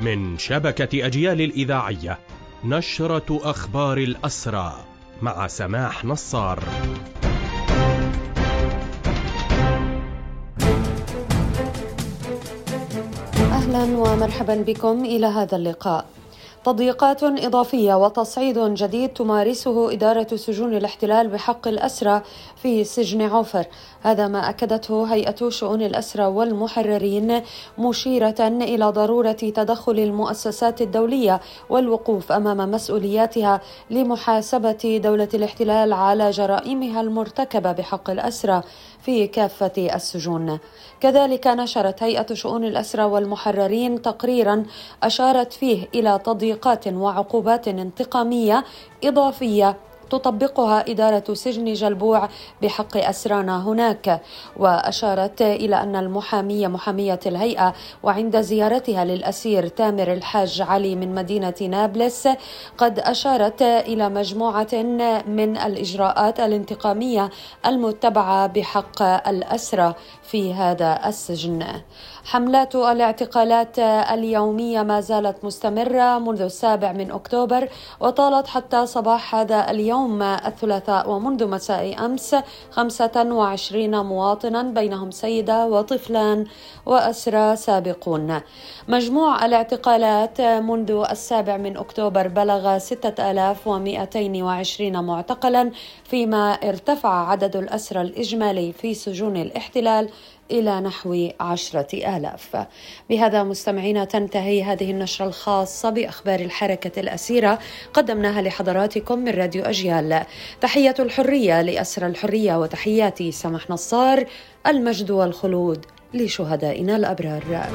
من شبكة أجيال الإذاعية نشرة أخبار الأسرى مع سماح نصار. أهلا ومرحبا بكم إلى هذا اللقاء. تضييقات إضافية وتصعيد جديد تمارسه إدارة سجون الاحتلال بحق الأسرى في سجن عوفر هذا ما أكدته هيئة شؤون الأسرى والمحررين مشيرة إلى ضرورة تدخل المؤسسات الدولية والوقوف أمام مسؤولياتها لمحاسبة دولة الاحتلال على جرائمها المرتكبة بحق الأسرى في كافة السجون. كذلك نشرت هيئة شؤون الأسرى والمحررين تقريرا أشارت فيه إلى تضييقات وعقوبات انتقامية إضافية تطبقها إدارة سجن جلبوع بحق أسرانا هناك. وأشارت إلى أن المحامية محامية الهيئة وعند زيارتها للأسير تامر الحاج علي من مدينة نابلس قد أشارت إلى مجموعة من الإجراءات الانتقامية المتبعة بحق الأسرى في هذا السجن. حملات الاعتقالات اليومية ما زالت مستمرة منذ السابع من أكتوبر وطالت حتى صباح هذا اليوم الثلاثاء ومنذ مساء أمس 25 مواطنا بينهم سيدة وطفلان وأسرى سابقون. مجموع الاعتقالات منذ السابع من أكتوبر بلغ 6220 معتقلا فيما ارتفع عدد الأسرى الإجمالي في سجون الاحتلال إلى نحو عشرة آلاف. بهذا مستمعينا تنتهي هذه النشرة الخاصة بأخبار الحركة الأسيرة قدمناها لحضراتكم من راديو أجيال. تحية الحرية لأسرى الحرية وتحياتي سمح نصار المجد والخلود لشهدائنا الأبرار.